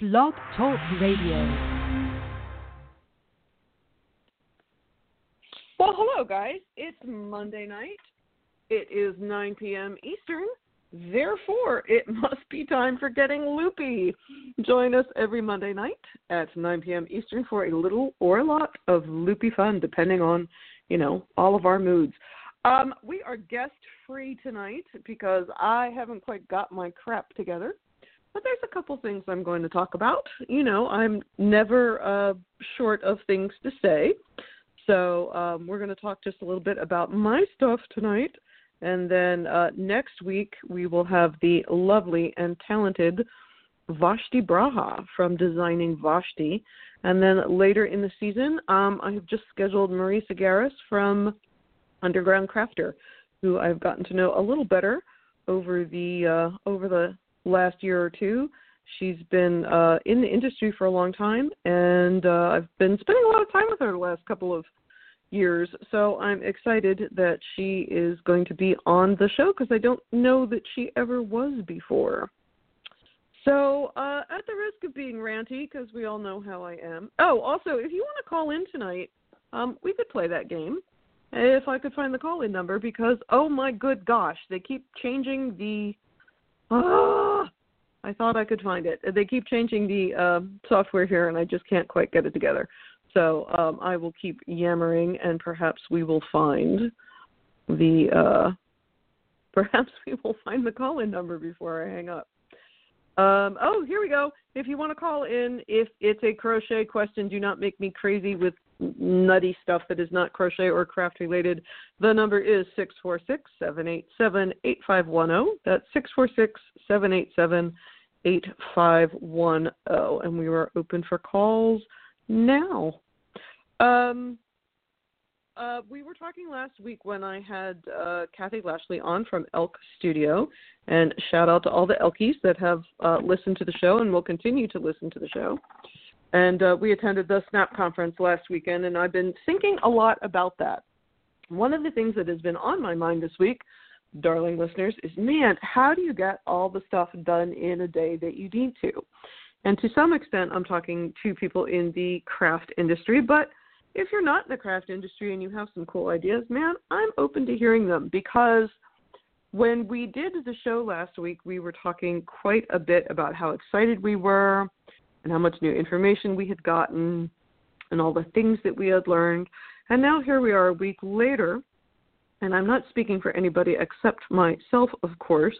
Blog Talk Radio. Well, hello, guys. It's Monday night. It is 9 p.m. Eastern. Therefore, it must be time for getting loopy. Join us every Monday night at 9 p.m. Eastern for a little or a lot of loopy fun, depending on, you know, all of our moods. Um, we are guest free tonight because I haven't quite got my crap together. But there's a couple things I'm going to talk about. You know, I'm never uh, short of things to say. So um, we're going to talk just a little bit about my stuff tonight. And then uh, next week, we will have the lovely and talented Vashti Braha from Designing Vashti. And then later in the season, um, I have just scheduled Marie Segares from Underground Crafter, who I've gotten to know a little better over the uh, over the last year or two. She's been uh, in the industry for a long time, and uh, I've been spending a lot of time with her the last couple of years. So I'm excited that she is going to be on the show because I don't know that she ever was before. So, uh, at the risk of being ranty, because we all know how I am. Oh, also, if you want to call in tonight, um, we could play that game if I could find the call in number because, oh my good gosh, they keep changing the Ah, I thought I could find it. They keep changing the uh, software here, and I just can't quite get it together. So um, I will keep yammering, and perhaps we will find the uh, perhaps we will find the call-in number before I hang up. Um, oh, here we go. If you want to call in, if it's a crochet question, do not make me crazy with nutty stuff that is not crochet or craft related. The number is 646 787 8510. That's 646 787 8510. And we are open for calls now. Um, uh, we were talking last week when I had uh, Kathy Lashley on from Elk Studio, and shout out to all the Elkies that have uh, listened to the show and will continue to listen to the show. And uh, we attended the SNAP conference last weekend, and I've been thinking a lot about that. One of the things that has been on my mind this week, darling listeners, is man, how do you get all the stuff done in a day that you need to? And to some extent, I'm talking to people in the craft industry, but if you're not in the craft industry and you have some cool ideas, man, I'm open to hearing them because when we did the show last week, we were talking quite a bit about how excited we were and how much new information we had gotten and all the things that we had learned. And now here we are a week later, and I'm not speaking for anybody except myself, of course.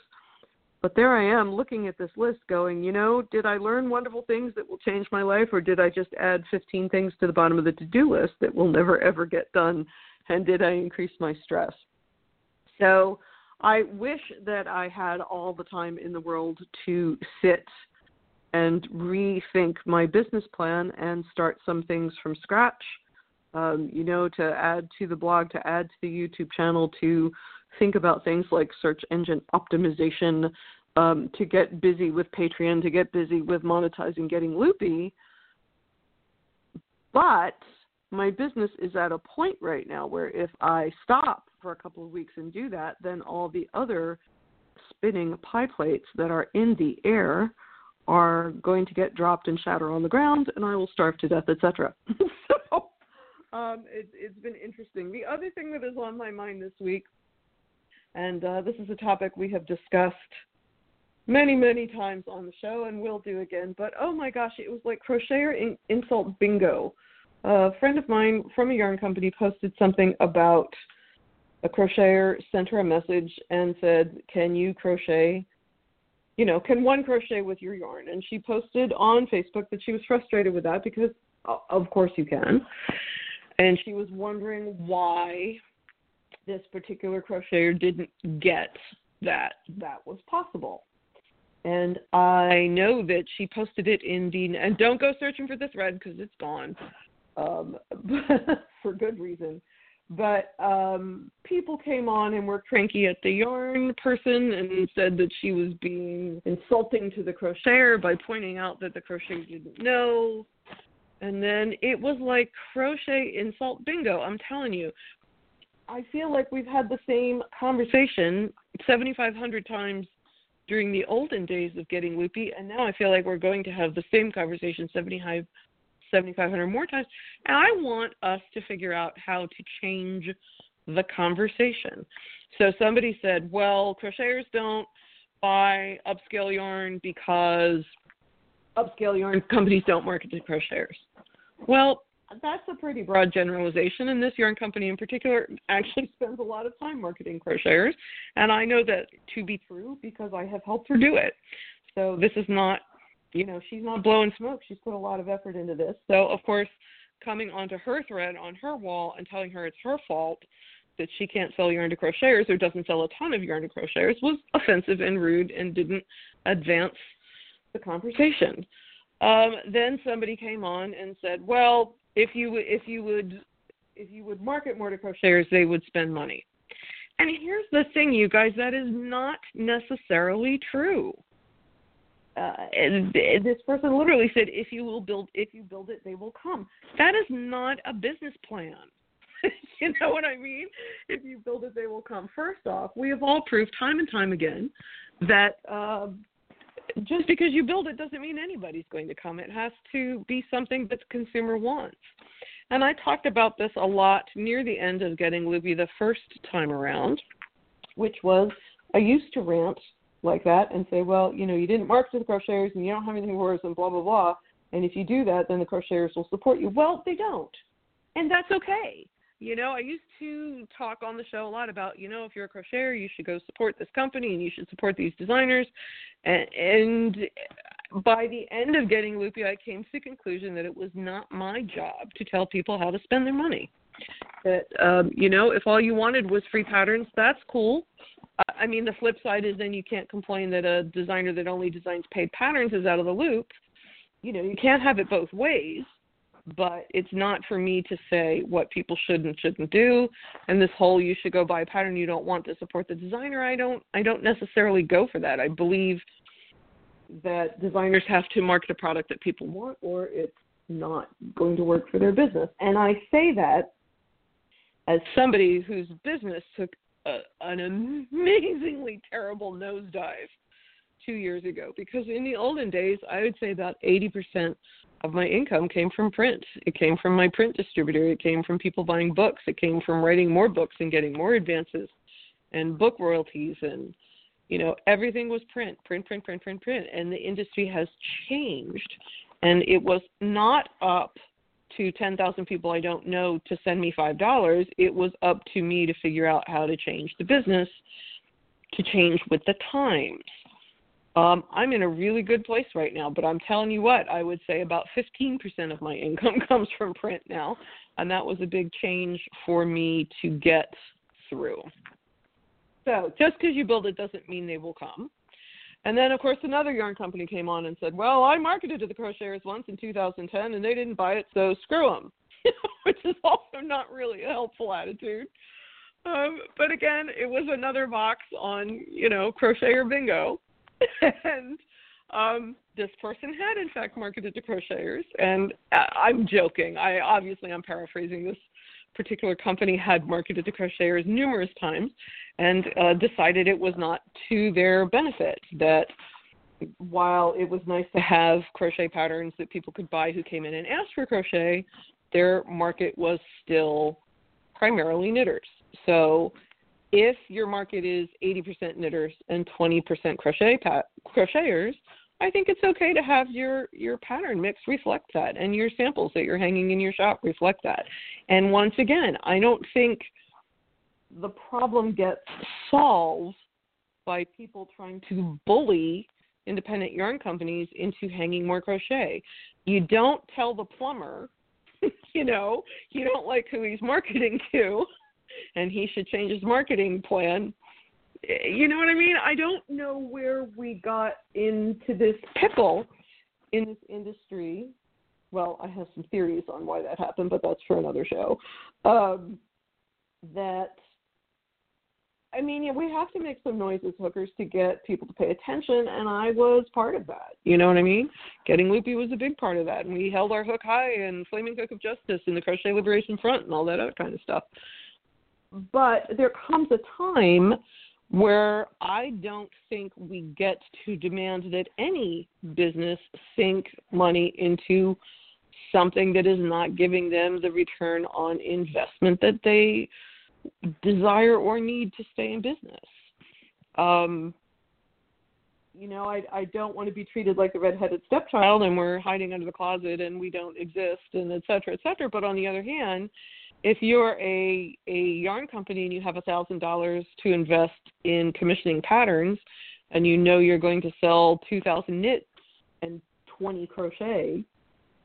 But there I am looking at this list going, you know, did I learn wonderful things that will change my life, or did I just add 15 things to the bottom of the to do list that will never ever get done? And did I increase my stress? So I wish that I had all the time in the world to sit and rethink my business plan and start some things from scratch. Um, you know, to add to the blog, to add to the YouTube channel, to think about things like search engine optimization, um, to get busy with Patreon, to get busy with monetizing, getting loopy. But my business is at a point right now where if I stop for a couple of weeks and do that, then all the other spinning pie plates that are in the air are going to get dropped and shatter on the ground, and I will starve to death, etc. so um, it, it's been interesting. The other thing that is on my mind this week and uh, this is a topic we have discussed many, many times on the show and will do again. But oh my gosh, it was like crocheter in- insult bingo. a friend of mine from a yarn company posted something about a crocheter sent her a message and said, Can you crochet? You know, can one crochet with your yarn? And she posted on Facebook that she was frustrated with that because, of course, you can. And she was wondering why this particular crocheter didn't get that that was possible. And I know that she posted it in the and don't go searching for the thread because it's gone, um, for good reason. But um, people came on and were cranky at the yarn person and said that she was being insulting to the crocheter by pointing out that the crocheter didn't know. And then it was like crochet insult bingo. I'm telling you, I feel like we've had the same conversation 7,500 times during the olden days of getting loopy, and now I feel like we're going to have the same conversation 75, 7,500 more times. And I want us to figure out how to change the conversation. So somebody said, well, crocheters don't buy upscale yarn because upscale yarn companies don't market to crocheters. Well, that's a pretty broad generalization, and this yarn company in particular actually spends a lot of time marketing crocheters, and I know that to be true because I have helped her do it. So this is not, you know, she's not blowing smoke. She's put a lot of effort into this. So of course, coming onto her thread on her wall and telling her it's her fault that she can't sell yarn to crocheters or doesn't sell a ton of yarn to crocheters was offensive and rude and didn't advance the conversation. Um, then somebody came on and said, "Well, if you if you would if you would market more to crocheters, they would spend money." And here's the thing, you guys, that is not necessarily true. Uh, this person literally said, "If you will build, if you build it, they will come." That is not a business plan. you know what I mean? If you build it, they will come. First off, we have all proved time and time again that uh, just because you build it doesn't mean anybody's going to come. It has to be something that the consumer wants. And I talked about this a lot near the end of Getting Loopy the first time around, which was I used to rant like that and say, well, you know, you didn't market to the crocheters and you don't have anything for us and blah, blah, blah. And if you do that, then the crocheters will support you. Well, they don't. And that's okay. You know, I used to talk on the show a lot about, you know, if you're a crocheter, you should go support this company and you should support these designers. And, and by the end of getting loopy, I came to the conclusion that it was not my job to tell people how to spend their money. That um, you know, if all you wanted was free patterns, that's cool. I mean, the flip side is then you can't complain that a designer that only designs paid patterns is out of the loop. You know, you can't have it both ways but it's not for me to say what people should and shouldn't do. And this whole you should go buy a pattern you don't want to support the designer i don't i don't necessarily go for that. I believe that designers have to market a product that people want or it's not going to work for their business. And i say that as somebody whose business took a, an amazingly terrible nosedive two years ago because in the olden days i would say about 80% of my income came from print. It came from my print distributor. It came from people buying books. It came from writing more books and getting more advances and book royalties and you know everything was print print print print print print and the industry has changed and it was not up to 10,000 people I don't know to send me $5 it was up to me to figure out how to change the business to change with the times um, I'm in a really good place right now, but I'm telling you what, I would say about 15% of my income comes from print now, and that was a big change for me to get through. So just because you build it doesn't mean they will come. And then, of course, another yarn company came on and said, "Well, I marketed to the crocheters once in 2010, and they didn't buy it, so screw them," which is also not really a helpful attitude. Um, but again, it was another box on, you know, crocheter bingo. and um, this person had in fact marketed to crocheters, and I'm joking. I obviously I'm paraphrasing. This particular company had marketed to crocheters numerous times, and uh, decided it was not to their benefit. That while it was nice to have crochet patterns that people could buy who came in and asked for crochet, their market was still primarily knitters. So if your market is 80% knitters and 20% crochet pat- crocheters, I think it's okay to have your your pattern mix reflect that and your samples that you're hanging in your shop reflect that. And once again, I don't think the problem gets solved by people trying to bully independent yarn companies into hanging more crochet. You don't tell the plumber, you know, you don't like who he's marketing to and he should change his marketing plan. You know what I mean? I don't know where we got into this pickle in this industry. Well, I have some theories on why that happened, but that's for another show. Um, that I mean, yeah, we have to make some noise as hookers to get people to pay attention, and I was part of that. You know what I mean? Getting loopy was a big part of that, and we held our hook high and flaming hook of justice and the crochet liberation front and all that other kind of stuff. But there comes a time where I don't think we get to demand that any business sink money into something that is not giving them the return on investment that they desire or need to stay in business. Um, you know, I I don't want to be treated like the redheaded stepchild and we're hiding under the closet and we don't exist and et cetera, et cetera. But on the other hand, if you're a a yarn company and you have a thousand dollars to invest in commissioning patterns and you know you're going to sell two thousand knit and twenty crochet,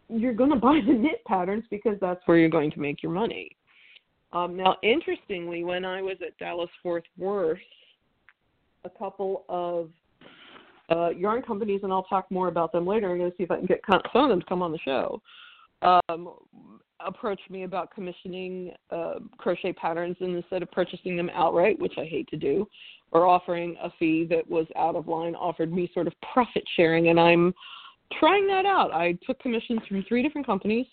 you're going to buy the knit patterns because that's where you're going to make your money. Um, now, interestingly, when I was at Dallas Fort Worth, a couple of uh, yarn companies, and I'll talk more about them later. I'm going to see if I can get some of them to come on the show. Um, approached me about commissioning uh, crochet patterns, and instead of purchasing them outright, which I hate to do, or offering a fee that was out of line, offered me sort of profit sharing, and I'm trying that out. I took commissions from three different companies.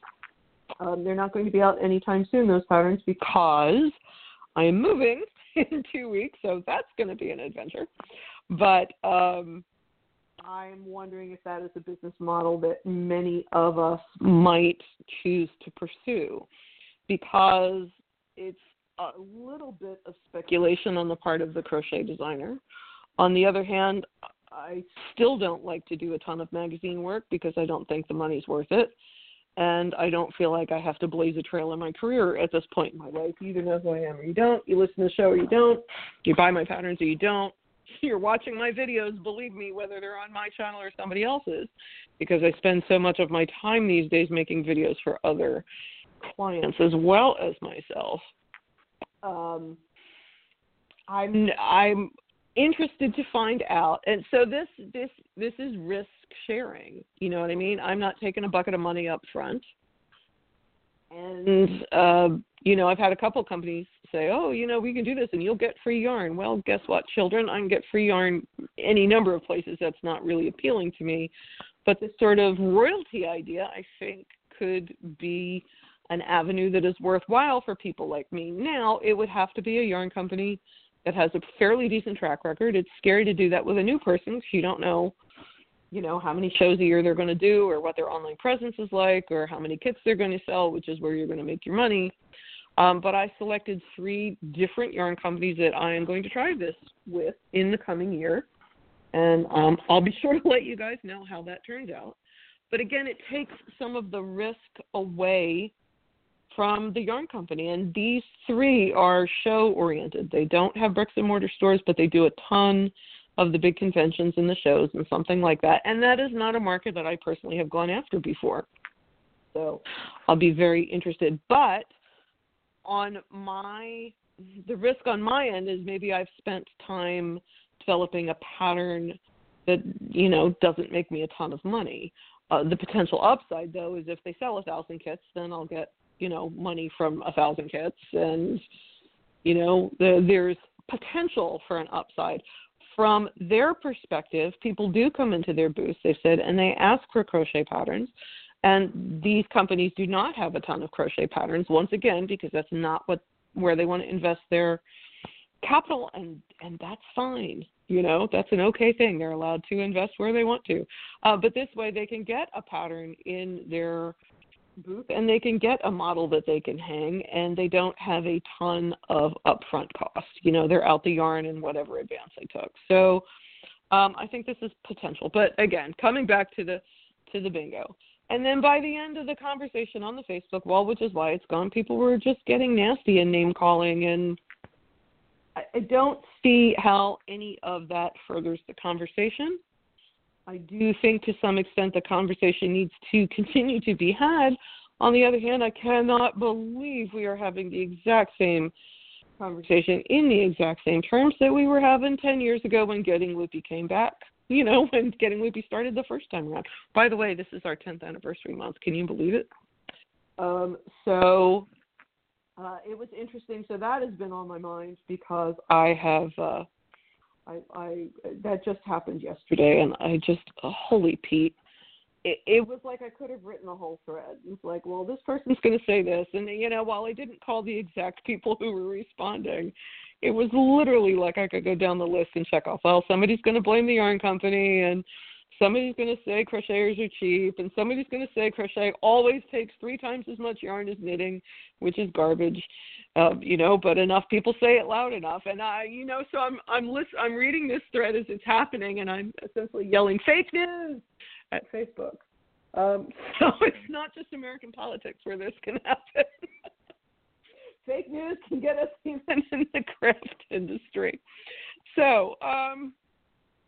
Um, they're not going to be out anytime soon, those patterns, because I am moving in two weeks, so that's going to be an adventure. But um, I'm wondering if that is a business model that many of us might choose to pursue because it's a little bit of speculation on the part of the crochet designer. On the other hand, I still don't like to do a ton of magazine work because I don't think the money's worth it. And I don't feel like I have to blaze a trail in my career at this point in my life. You either know who I am or you don't. You listen to the show or you don't. You buy my patterns or you don't. You're watching my videos, believe me, whether they're on my channel or somebody else's, because I spend so much of my time these days making videos for other clients as well as myself. Um, I'm I'm interested to find out. And so this this this is risk sharing. You know what i mean? I'm not taking a bucket of money up front. And uh, you know i've had a couple companies say oh you know we can do this and you'll get free yarn. Well guess what children? I can get free yarn any number of places. That's not really appealing to me. But this sort of royalty idea i think could be an avenue that is worthwhile for people like me. Now it would have to be a yarn company that has a fairly decent track record. It's scary to do that with a new person because you don't know, you know, how many shows a year they're going to do or what their online presence is like or how many kits they're going to sell, which is where you're going to make your money. Um, but I selected three different yarn companies that I am going to try this with in the coming year. And um, I'll be sure to let you guys know how that turns out. But again, it takes some of the risk away from the yarn company. And these three are show oriented. They don't have bricks and mortar stores but they do a ton of the big conventions and the shows and something like that. And that is not a market that i personally have gone after before. So i'll be very interested. But on my the risk on my end is maybe i've spent time developing a pattern that you know doesn't make me a ton of money. Uh, the potential upside though is if they sell a thousand kits then i'll get you know money from a thousand kits. And you know the, there's potential for an upside. From their perspective people do come into their booth, they've said and they ask for crochet patterns and these companies do not have a ton of crochet patterns once again because that's not what where they want to invest their capital and and that's fine you know that's an okay thing they're allowed to invest where they want to uh, but this way they can get a pattern in their booth and they can get a model that they can hang and they don't have a ton of upfront cost. You know, they're out the yarn and whatever advance they took. So um, I think this is potential. But again, coming back to the to the bingo. And then by the end of the conversation on the Facebook wall, which is why it's gone, people were just getting nasty and name calling and I don't see how any of that furthers the conversation. I do think to some extent the conversation needs to continue to be had. On the other hand, I cannot believe we are having the exact same conversation in the exact same terms that we were having 10 years ago when Getting Loopy came back. You know, when Getting Loopy started the first time around. By the way, this is our 10th anniversary month. Can you believe it? Um, so uh, it was interesting. So that has been on my mind because I have. Uh, I, I that just happened yesterday, and I just uh, holy Pete, it, it was like I could have written a whole thread. It's like, well, this person's going to say this, and you know, while I didn't call the exact people who were responding, it was literally like I could go down the list and check off. Well, somebody's going to blame the yarn company, and somebody's going to say crocheters are cheap, and somebody's going to say crochet always takes three times as much yarn as knitting, which is garbage. Uh, you know, but enough people say it loud enough, and I, you know, so I'm I'm list, I'm reading this thread as it's happening, and I'm essentially yelling fake news at Facebook. Um, so it's not just American politics where this can happen. Fake news can get us even in the craft industry. So, um,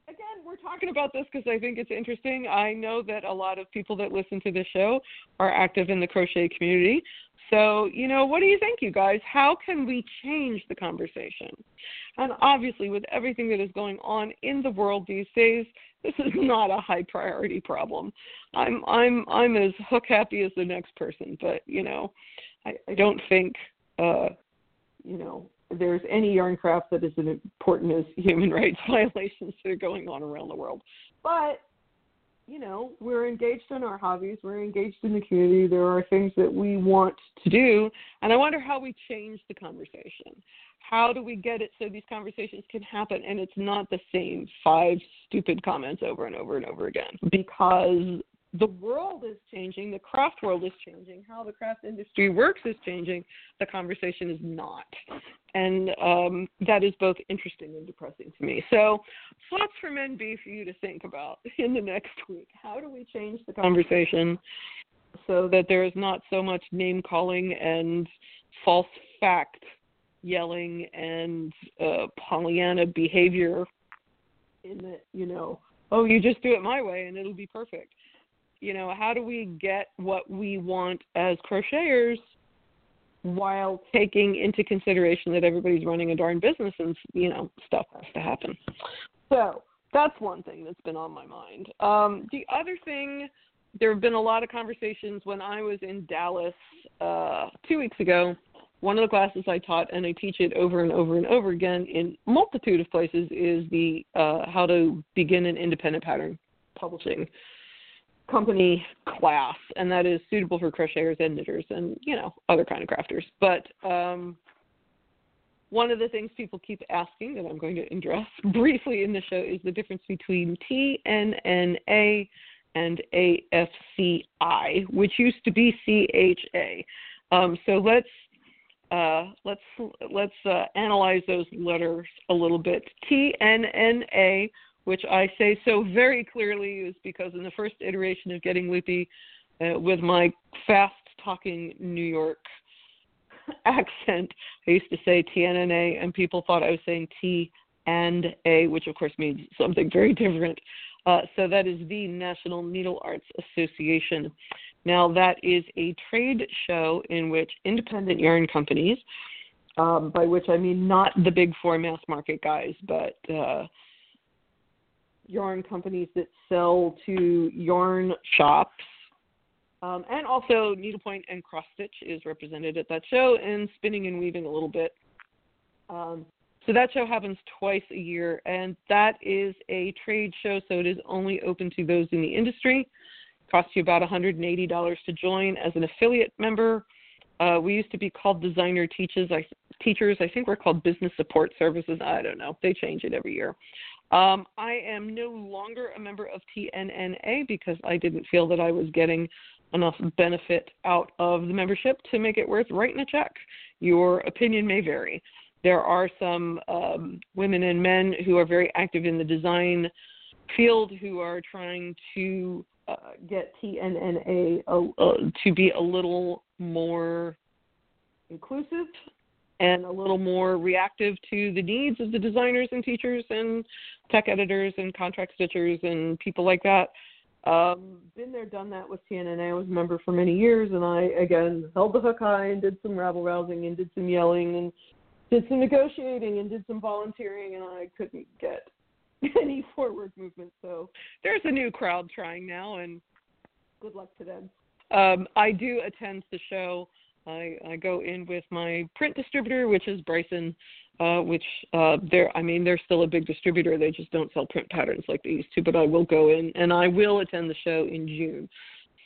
again, we're talking about this because I think it's interesting. I know that a lot of people that listen to this show are active in the crochet community. So, you know, what do you think, you guys? How can we change the conversation? And obviously, with everything that is going on in the world these days, this is not a high priority problem. I'm I'm I'm as hook happy as the next person, but you know, I, I don't think uh, you know there's any yarn craft that is as important as human rights violations that are going on around the world. But you know, we're engaged in our hobbies, we're engaged in the community, there are things that we want to do, and I wonder how we change the conversation. How do we get it so these conversations can happen and it's not the same five stupid comments over and over and over again? Because the world is changing, the craft world is changing, how the craft industry works is changing, the conversation is not. And um, that is both interesting and depressing to me. So, thoughts from NB for you to think about in the next week. How do we change the conversation so that there is not so much name calling and false fact yelling and uh, Pollyanna behavior in that, you know, oh, you just do it my way and it'll be perfect you know, how do we get what we want as crocheters while taking into consideration that everybody's running a darn business and, you know, stuff has to happen. So that's one thing that's been on my mind. Um, the other thing, there have been a lot of conversations when I was in Dallas uh, two weeks ago. One of the classes I taught, and I teach it over and over and over again in multitude of places, is the uh, how to begin an independent pattern publishing company class, and that is suitable for crocheters and knitters and you know other kind of crafters. But um, one of the things people keep asking that I'm going to address briefly in the show is the difference between TNNA and AFCI, which used to be CHA. Um, so let's uh, let's let's uh, analyze those letters a little bit. TNNA which I say so very clearly is because in the first iteration of Getting Loopy, uh, with my fast talking New York accent, I used to say TNNA, and people thought I was saying T and A, which of course means something very different. Uh, so that is the National Needle Arts Association. Now, that is a trade show in which independent yarn companies, um, by which I mean not the big four mass market guys, but uh, yarn companies that sell to yarn shops. Um, and also, needlepoint and cross stitch is represented at that show, and spinning and weaving a little bit. Um, so that show happens twice a year, and that is a trade show, so it is only open to those in the industry. It costs you about $180 to join as an affiliate member. Uh, we used to be called Designer Teachers. I, teachers. I think we're called Business Support Services. I don't know. They change it every year. Um, I am no longer a member of TNNA because I didn't feel that I was getting enough benefit out of the membership to make it worth writing a check. Your opinion may vary. There are some um, women and men who are very active in the design field who are trying to uh, get TNNA uh, to be a little more inclusive and a little more reactive to the needs of the designers and teachers and tech editors and contract stitchers and people like that. Um, been there, done that with TNNA. I was a member for many years, and I again held the hook high and did some rabble rousing and did some yelling and did some negotiating and did some volunteering, and I couldn't get any forward movement. So there's a new crowd trying now, and good luck to them. Um, I do attend the show I, I go in with my print distributor, which is Bryson, uh, which uh, they're I mean they're still a big distributor. They just don't sell print patterns like they used to. But I will go in and I will attend the show in June.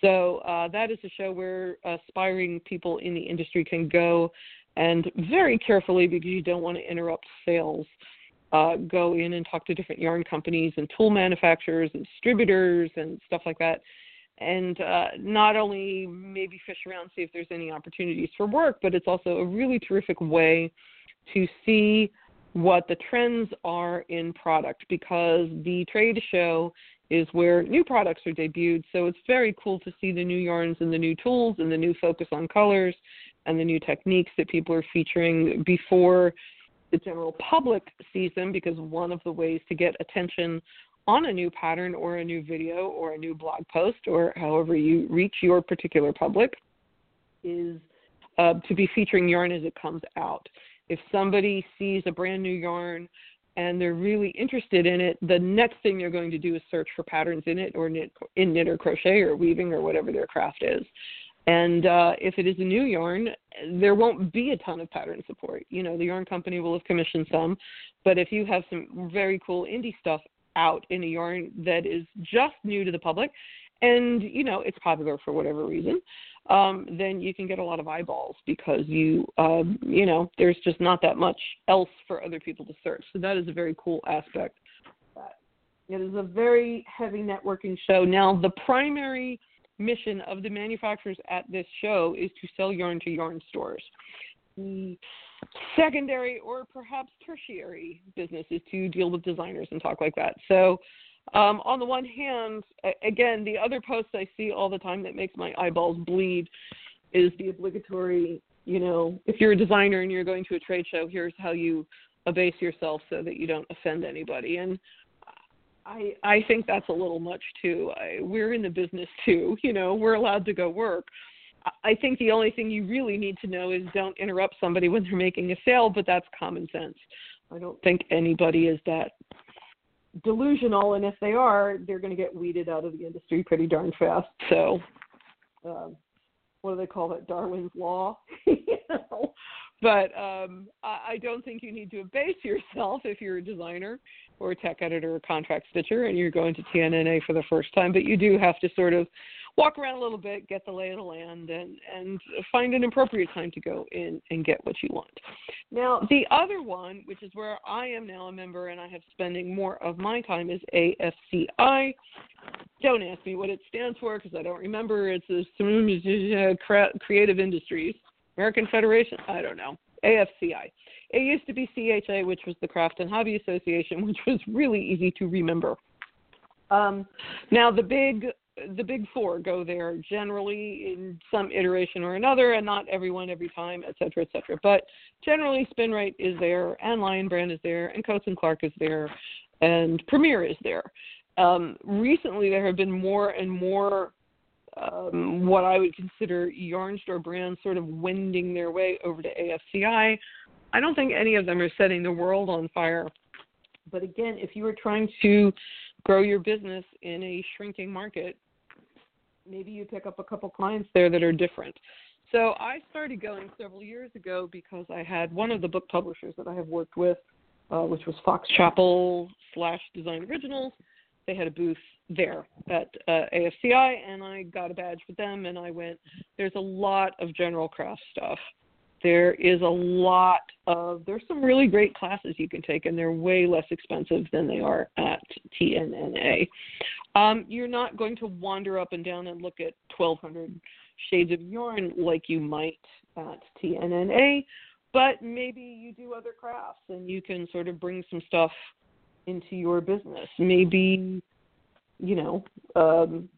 So uh, that is a show where aspiring people in the industry can go and very carefully because you don't want to interrupt sales. Uh, go in and talk to different yarn companies and tool manufacturers and distributors and stuff like that and uh, not only maybe fish around see if there's any opportunities for work, but it's also a really terrific way to see what the trends are in product because the trade show is where new products are debuted. So it's very cool to see the new yarns and the new tools and the new focus on colors and the new techniques that people are featuring before the general public sees them because one of the ways to get attention on a new pattern or a new video or a new blog post or however you reach your particular public is uh, to be featuring yarn as it comes out. If somebody sees a brand new yarn and they're really interested in it, the next thing they're going to do is search for patterns in it or knit, in knit or crochet or weaving or whatever their craft is. And uh, if it is a new yarn, there won't be a ton of pattern support. You know, the yarn company will have commissioned some, but if you have some very cool indie stuff out in a yarn that is just new to the public and you know it's popular for whatever reason um, then you can get a lot of eyeballs because you um, you know there's just not that much else for other people to search. So that is a very cool aspect. It is a very heavy networking show. Now the primary mission of the manufacturers at this show is to sell yarn to yarn stores. The secondary or perhaps tertiary businesses to deal with designers and talk like that. So, um, on the one hand, again, the other posts I see all the time that makes my eyeballs bleed is the obligatory, you know, if you're a designer and you're going to a trade show, here's how you abase yourself so that you don't offend anybody. And I I think that's a little much too. I, we're in the business too, you know, we're allowed to go work. I think the only thing you really need to know is don't interrupt somebody when they're making a sale, but that's common sense. I don't think anybody is that delusional, and if they are, they're going to get weeded out of the industry pretty darn fast. So, um, what do they call it? Darwin's law. you know? But um, I, I don't think you need to abase yourself if you're a designer or a tech editor or contract stitcher and you're going to TNNA for the first time. But you do have to sort of walk around a little bit, get the lay of the land, and and find an appropriate time to go in and get what you want. Now, the other one, which is where I am now a member and I have spending more of my time, is AFCI. Don't ask me what it stands for because I don't remember. It's a Creative Industries American Federation. I don't know. AFCI. It used to be CHA, which was the Craft and Hobby Association, which was really easy to remember. Um, now the big the big four go there generally in some iteration or another, and not everyone every time, et cetera, et cetera. But generally, Spinrite is there, and Lion Brand is there, and Coats and Clark is there, and Premier is there. Um, recently, there have been more and more um, what I would consider yarn store brands sort of wending their way over to AFCI. I don't think any of them are setting the world on fire. But again, if you are trying to grow your business in a shrinking market, maybe you pick up a couple clients there that are different. So I started going several years ago because I had one of the book publishers that I have worked with, uh, which was Fox Chapel slash Design Originals. They had a booth there at uh, AFCI, and I got a badge with them, and I went. There's a lot of general craft stuff there is a lot of there's some really great classes you can take and they're way less expensive than they are at TNNA. Um, you're not going to wander up and down and look at 1200 shades of yarn like you might at TNNA, but maybe you do other crafts and you can sort of bring some stuff into your business. Maybe you know, um,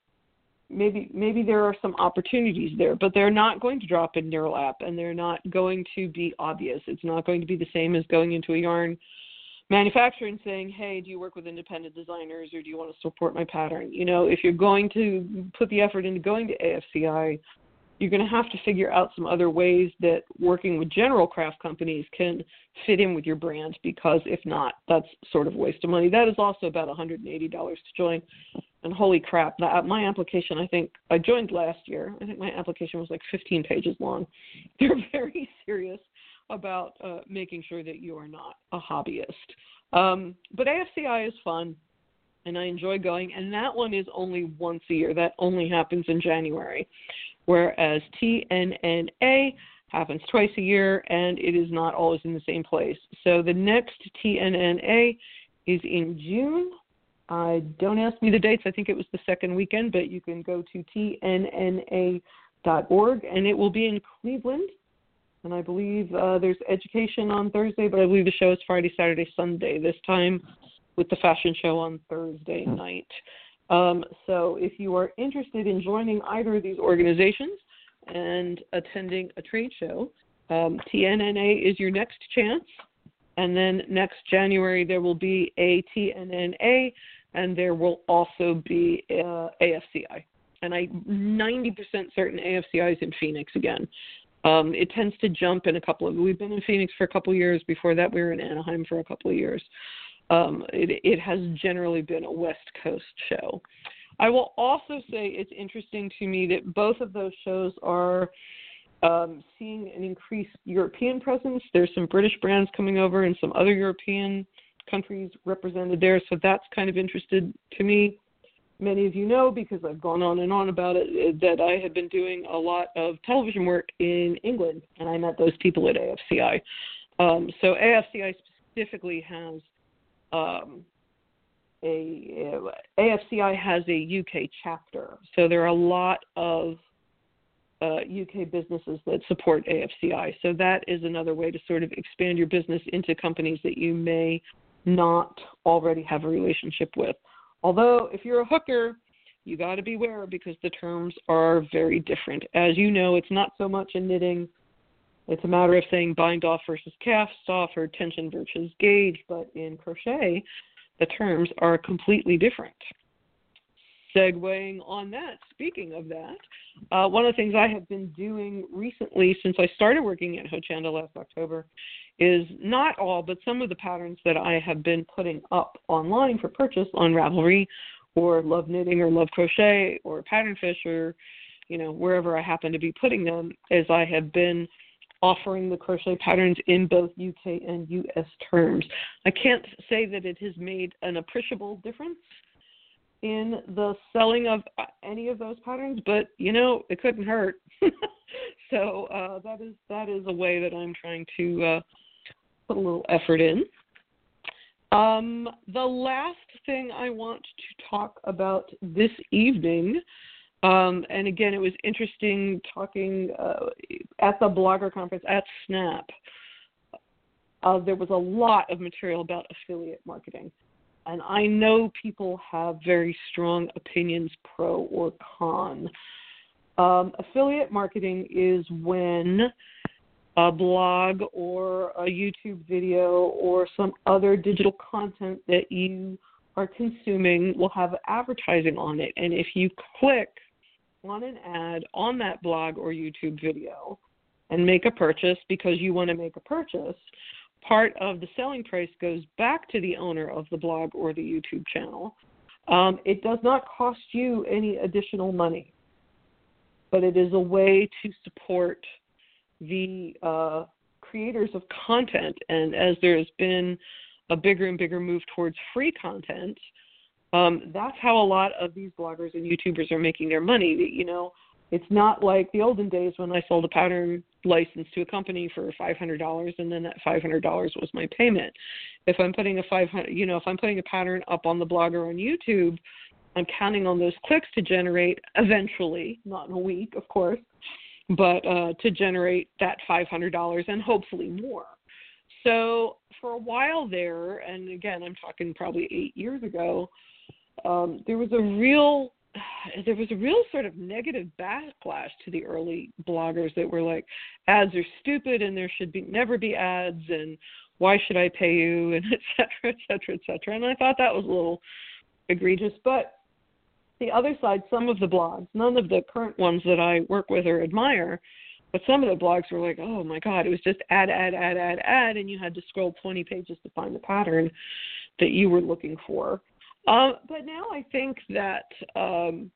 maybe maybe there are some opportunities there, but they're not going to drop in Knitterlap and they're not going to be obvious. It's not going to be the same as going into a yarn manufacturer and saying, "Hey, do you work with independent designers or do you want to support my pattern?" You know, if you're going to put the effort into going to AFCI, you're going to have to figure out some other ways that working with general craft companies can fit in with your brand because if not, that's sort of a waste of money. That is also about $180 to join. And holy crap, that, my application, I think I joined last year. I think my application was like 15 pages long. They're very serious about uh, making sure that you are not a hobbyist. Um, but AFCI is fun and I enjoy going. And that one is only once a year. That only happens in January whereas TNNA happens twice a year, and it is not always in the same place. So the next TNNA is in June. I don't ask me the dates. I think it was the second weekend, but you can go to tnna.org, and it will be in Cleveland. And I believe uh, there's education on Thursday, but I believe the show is Friday, Saturday, Sunday. This time with the fashion show on Thursday night. Um, so if you are interested in joining either of these organizations and attending a trade show, um, TNNA is your next chance. And then next January, there will be a TNNA, and there will also be uh, AFCI. And I'm 90% certain AFCI is in Phoenix again. Um, it tends to jump in a couple of. We've been in Phoenix for a couple of years. Before that, we were in Anaheim for a couple of years. Um, it, it has generally been a West Coast show. I will also say it's interesting to me that both of those shows are um, seeing an increased European presence. There's some British brands coming over and some other European countries represented there, so that's kind of interested to me. Many of you know because I've gone on and on about it that I have been doing a lot of television work in England, and I met those people at AFCI. Um, so AFCI specifically has um, a, a AFCI has a UK chapter, so there are a lot of uh, UK businesses that support AFCI. So that is another way to sort of expand your business into companies that you may not already have a relationship with. Although, if you're a hooker, you got to beware because the terms are very different. As you know, it's not so much in knitting it's a matter of saying bind off versus cast off or tension versus gauge, but in crochet, the terms are completely different. Segueing on that, speaking of that, uh, one of the things I have been doing recently since I started working at Hochanda last October is not all, but some of the patterns that I have been putting up online for purchase on Ravelry or Love Knitting or Love Crochet or Pattern Fish or you know wherever I happen to be putting them, as I have been offering the crochet patterns in both UK and US terms. I can't say that it has made an appreciable difference in the selling of any of those patterns, but you know, it couldn't hurt. so uh, that is that is a way that I'm trying to uh, put a little effort in. Um, the last thing I want to talk about this evening um, and again, it was interesting talking uh, at the blogger conference at Snap. Uh, there was a lot of material about affiliate marketing. And I know people have very strong opinions, pro or con. Um, affiliate marketing is when a blog or a YouTube video or some other digital content that you are consuming will have advertising on it. And if you click on an ad on that blog or YouTube video and make a purchase because you want to make a purchase, part of the selling price goes back to the owner of the blog or the YouTube channel. Um, it does not cost you any additional money, but it is a way to support the uh, creators of content. And as there has been a bigger and bigger move towards free content, um, that's how a lot of these bloggers and YouTubers are making their money. You know, it's not like the olden days when I sold a pattern license to a company for five hundred dollars and then that five hundred dollars was my payment. If I'm putting a five hundred, you know, if I'm putting a pattern up on the blog or on YouTube, I'm counting on those clicks to generate eventually, not in a week, of course, but uh, to generate that five hundred dollars and hopefully more. So for a while there, and again, I'm talking probably eight years ago um, there was a real there was a real sort of negative backlash to the early bloggers that were like ads are stupid and there should be never be ads and why should I pay you and et cetera, et cetera, et cetera. And I thought that was a little egregious. But the other side, some of the blogs, none of the current ones that I work with or admire, but some of the blogs were like, oh my God, it was just ad, ad, ad, ad, ad, and you had to scroll 20 pages to find the pattern that you were looking for. Um, but now I think that um,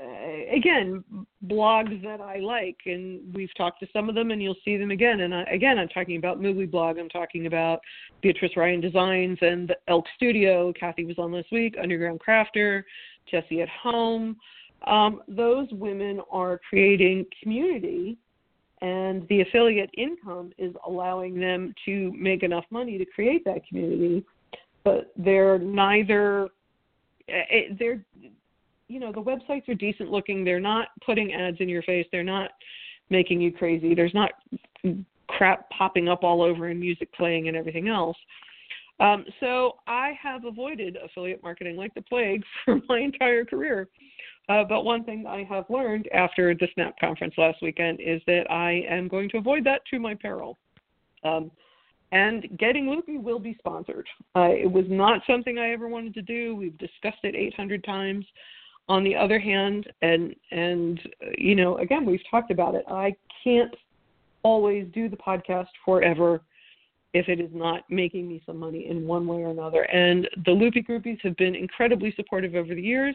again, blogs that I like, and we've talked to some of them, and you'll see them again. And I, again, I'm talking about Moogly Blog. I'm talking about Beatrice Ryan Designs and the Elk Studio. Kathy was on this week. Underground Crafter, Jessie at Home. Um, those women are creating community and the affiliate income is allowing them to make enough money to create that community, but they're neither. They're you know the websites are decent looking. They're not putting ads in your face. They're not making you crazy. There's not crap popping up all over and music playing and everything else. Um, so i have avoided affiliate marketing like the plague for my entire career. Uh, but one thing i have learned after the snap conference last weekend is that i am going to avoid that to my peril. Um, and getting loopy will be sponsored. Uh, it was not something I ever wanted to do. We've discussed it 800 times. On the other hand and and you know again we've talked about it. I can't always do the podcast forever if it is not making me some money in one way or another. And the loopy groupies have been incredibly supportive over the years.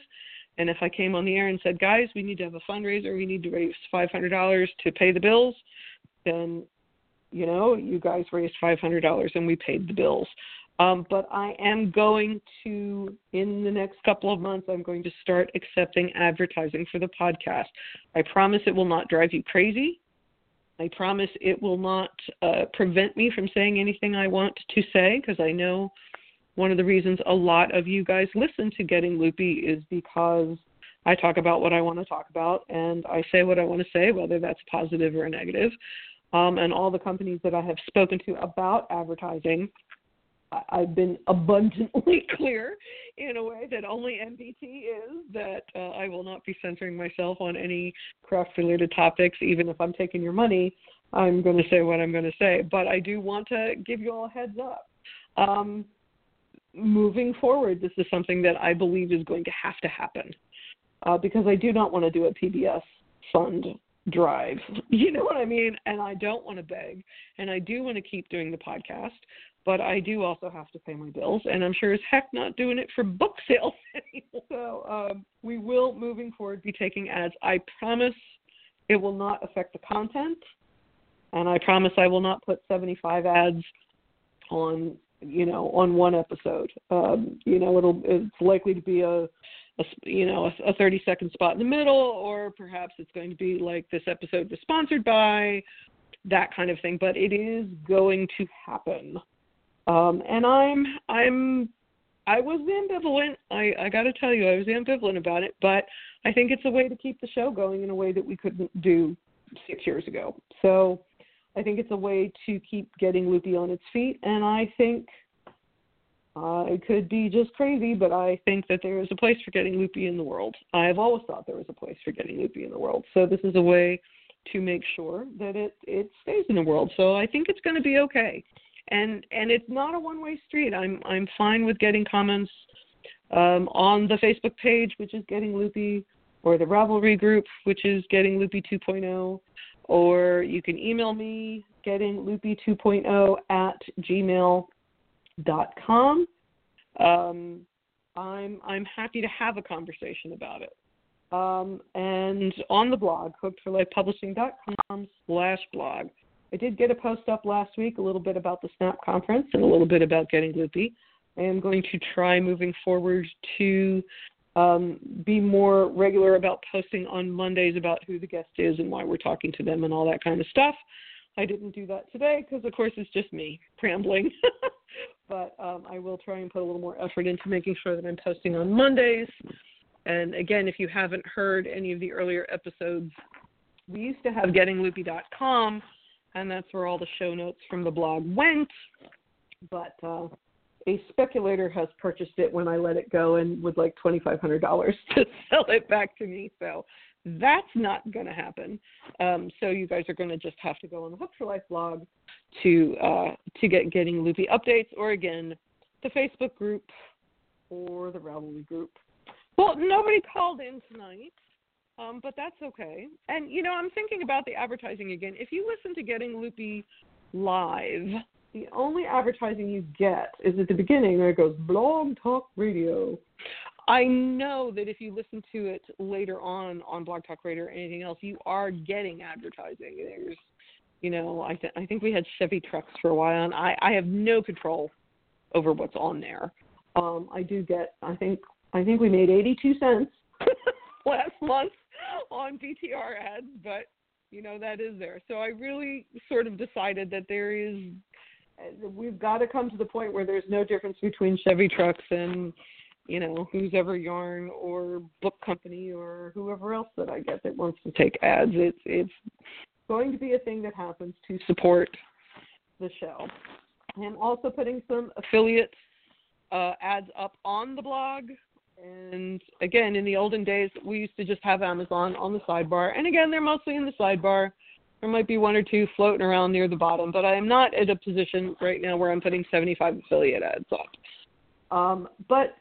And if i came on the air and said guys we need to have a fundraiser. We need to raise five hundred dollars to pay the bills then you know you guys raised five hundred dollars and we paid the bills um, but I am going to, in the next couple of months, I'm going to start accepting advertising for the podcast. I promise it will not drive you crazy. I promise it will not uh, prevent me from saying anything I want to say because I know one of the reasons a lot of you guys listen to Getting Loopy is because I talk about what I want to talk about and I say what I want to say, whether that's positive or negative. Um, and all the companies that I have spoken to about advertising I've been abundantly clear in a way that only MBT is that uh, I will not be censoring myself on any craft related topics, even if I'm taking your money. I'm going to say what I'm going to say, but I do want to give you all a heads up. Um, moving forward, this is something that I believe is going to have to happen uh, because I do not want to do a PBS fund drive. You know what I mean? And I don't want to beg, and I do want to keep doing the podcast but I do also have to pay my bills, and I'm sure as heck not doing it for book sales. So um, we will, moving forward, be taking ads. I promise it will not affect the content, and I promise I will not put 75 ads on, you know, on one episode. Um, you know, it'll it's likely to be a a, you know a, a 30 second spot in the middle or perhaps it's going to be like this episode was sponsored by that kind of thing but it is going to happen um, and I'm I'm I was ambivalent. I, I got to tell you, I was ambivalent about it, but I think it's a way to keep the show going in a way that we couldn't do six years ago. So I think it's a way to keep getting Loopy on its feet, and I think uh, it could be just crazy, but I think that there is a place for getting Loopy in the world. I've always thought there was a place for getting Loopy in the world. So this is a way to make sure that it it stays in the world. So I think it's going to be okay and and it's not a one way street. I'm I'm fine with getting comments um, on the Facebook page, which is Getting Loopy, or the Ravelry group, which is Getting Loopy 2.0, or you can email me Getting Loopy 2.0 at gmail.com. Um, I'm I'm happy to have a conversation about it. Um, and on the blog, hookedforlifepublishing.com slash blog, I did get a post up last week, a little bit about the Snap conference and a little bit about getting loopy. I am going to try moving forward to um, be more regular about posting on Mondays about who the guest is and why we're talking to them and all that kind of stuff. I didn't do that today because, of course, it's just me rambling. But um, I will try and put a little more effort into making sure that I'm posting on Mondays. And again, if you haven't heard any of the earlier episodes, we used to have gettingloopy.com and that's where all the show notes from the blog went. But uh, a speculator has purchased it when I let it go and would like twenty five hundred dollars to sell it back to me. So that's not going to happen. Um, so you guys are going to just have to go on the Hook for Life blog to uh, to get getting loopy updates, or again, the Facebook group or the Ravelry group. Well, nobody called in tonight. Um, but that's okay. And you know, I'm thinking about the advertising again. If you listen to Getting Loopy live, the only advertising you get is at the beginning where it goes Blog Talk Radio. I know that if you listen to it later on on Blog Talk Radio or anything else, you are getting advertising. There's, you know, I th- I think we had Chevy trucks for a while, and I I have no control over what's on there. Um, I do get. I think I think we made 82 cents last month on BTR ads, but You know that is there. So I really sort of decided that there is we've got to come to the point where there's no difference between Chevy trucks and you know who's ever yarn or book company or whoever else that I get that wants to take ads. It's it's going to be a thing that happens to support the show. I'm also putting some affiliate uh, ads up on the blog. And again, in the olden days, we used to just have Amazon on the sidebar. And again, they're mostly in the sidebar. There might be one or two floating around near the bottom, but I am not at a position right now where I'm putting 75 affiliate ads up. Um, but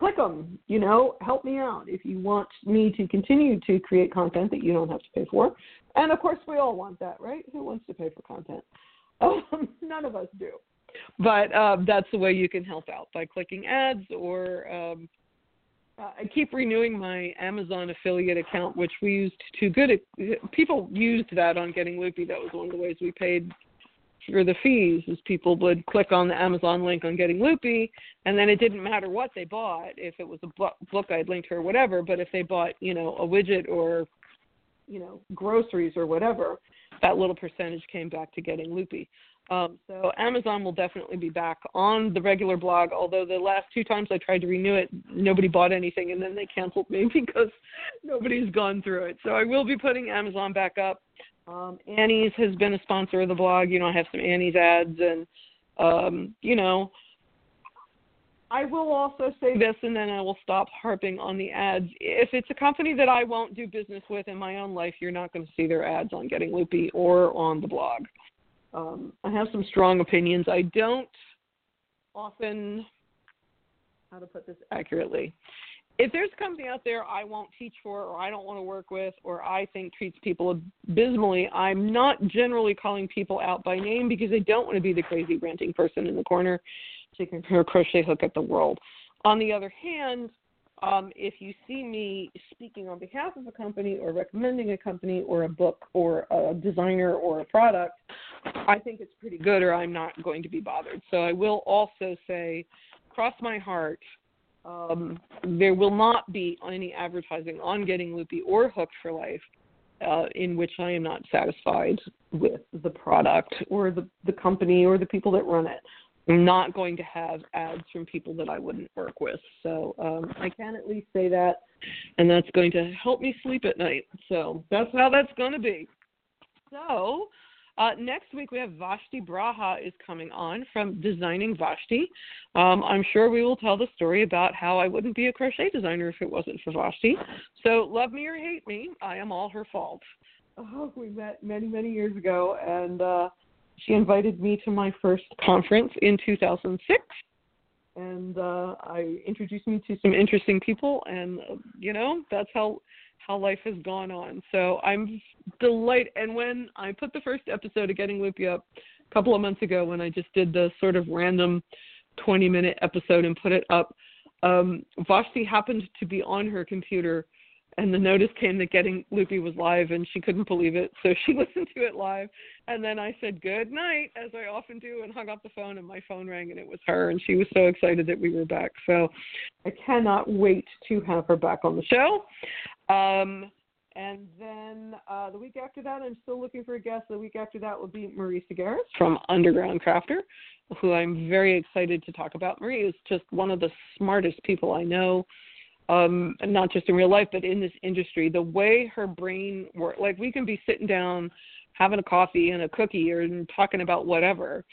click them, you know, help me out if you want me to continue to create content that you don't have to pay for. And of course, we all want that, right? Who wants to pay for content? Um, none of us do. But um, that's the way you can help out by clicking ads or um, uh, I keep renewing my Amazon affiliate account, which we used to good. People used that on Getting Loopy. That was one of the ways we paid for the fees. Is people would click on the Amazon link on Getting Loopy, and then it didn't matter what they bought, if it was a book I'd linked to or whatever. But if they bought, you know, a widget or, you know, groceries or whatever, that little percentage came back to Getting Loopy. Um, so Amazon will definitely be back on the regular blog. Although the last two times I tried to renew it, nobody bought anything, and then they canceled me because nobody's gone through it. So I will be putting Amazon back up. Um, Annie's has been a sponsor of the blog. You know, I have some Annie's ads, and um, you know, I will also say this, and then I will stop harping on the ads. If it's a company that I won't do business with in my own life, you're not going to see their ads on Getting Loopy or on the blog. Um, I have some strong opinions. I don't often, how to put this accurately, if there's a company out there I won't teach for or I don't want to work with or I think treats people abysmally, I'm not generally calling people out by name because I don't want to be the crazy ranting person in the corner taking her crochet hook at the world. On the other hand, um, if you see me speaking on behalf of a company or recommending a company or a book or a designer or a product, I think it's pretty good or I'm not going to be bothered. So I will also say, cross my heart, um, there will not be any advertising on Getting Loopy or Hooked for Life uh, in which I am not satisfied with the product or the, the company or the people that run it. I'm not going to have ads from people that I wouldn't work with. So um, I can at least say that, and that's going to help me sleep at night. So that's how that's going to be. So uh, next week we have Vashti Braha is coming on from Designing Vashti. Um, I'm sure we will tell the story about how I wouldn't be a crochet designer if it wasn't for Vashti. So love me or hate me, I am all her fault. Oh, we met many many years ago, and uh, she invited me to my first conference in 2006 and uh, I introduced me to some interesting people, and uh, you know that's how how life has gone on. So I'm delighted. And when I put the first episode of Getting Loopy up a couple of months ago, when I just did the sort of random 20 minute episode and put it up, um, Vashti happened to be on her computer and the notice came that getting loopy was live and she couldn't believe it so she listened to it live and then i said good night as i often do and hung up the phone and my phone rang and it was her and she was so excited that we were back so i cannot wait to have her back on the show um, and then uh, the week after that, I'm still looking for a guest. The week after that will be Marie Segares from Underground Crafter, who I'm very excited to talk about. Marie is just one of the smartest people I know um, not just in real life, but in this industry. The way her brain works, like we can be sitting down having a coffee and a cookie or talking about whatever,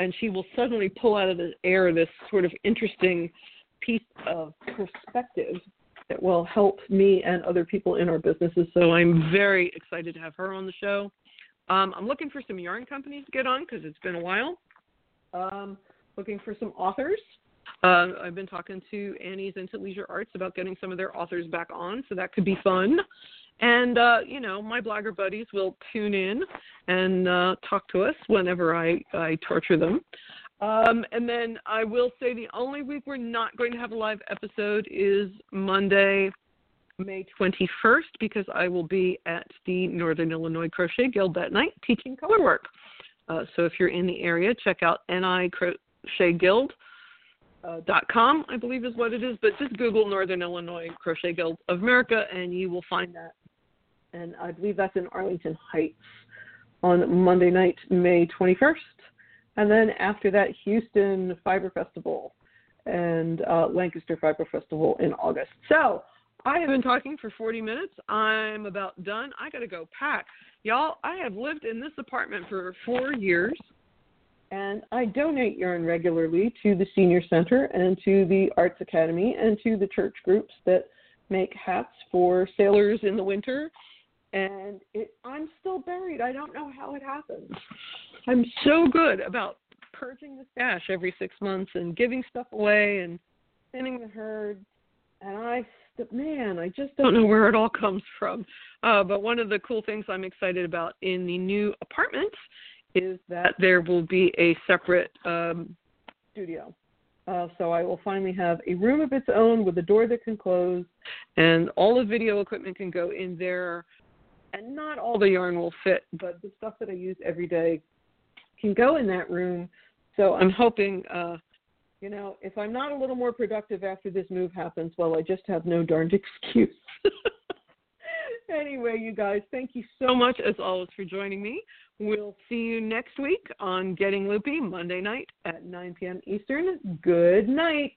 and she will suddenly pull out of the air this sort of interesting piece of perspective that will help me and other people in our businesses. So I'm very excited to have her on the show. Um, I'm looking for some yarn companies to get on because it's been a while. Um, looking for some authors uh, I've been talking to Annie's Into Leisure Arts about getting some of their authors back on, so that could be fun. And uh, you know, my blogger buddies will tune in and uh, talk to us whenever I, I torture them. Um, and then I will say the only week we're not going to have a live episode is Monday, May 21st, because I will be at the Northern Illinois Crochet Guild that night teaching color work. Uh, so if you're in the area, check out NI Crochet Guild uh, I believe is what it is. But just Google Northern Illinois Crochet Guild of America, and you will find that. and I believe that's in Arlington Heights on Monday night, May 21st. And then after that, Houston Fiber Festival and uh, Lancaster Fiber Festival in August. So I have been talking for 40 minutes. I'm about done. I got to go pack. Y'all, I have lived in this apartment for four years, and I donate yarn regularly to the Senior Center and to the Arts Academy and to the church groups that make hats for sailors in the winter. And it, I'm still buried. I don't know how it happens. I'm so good about purging the stash every six months and giving stuff away and thinning the herd. And I, man, I just don't know where it all comes from. Uh, but one of the cool things I'm excited about in the new apartments is that there will be a separate um, studio. Uh, so I will finally have a room of its own with a door that can close, and all the video equipment can go in there. And not all the yarn will fit, but the stuff that I use every day can go in that room. So I'm hoping, uh, you know, if I'm not a little more productive after this move happens, well, I just have no darned excuse. anyway, you guys, thank you so much as always for joining me. We'll see you next week on Getting Loopy, Monday night at 9 p.m. Eastern. Good night.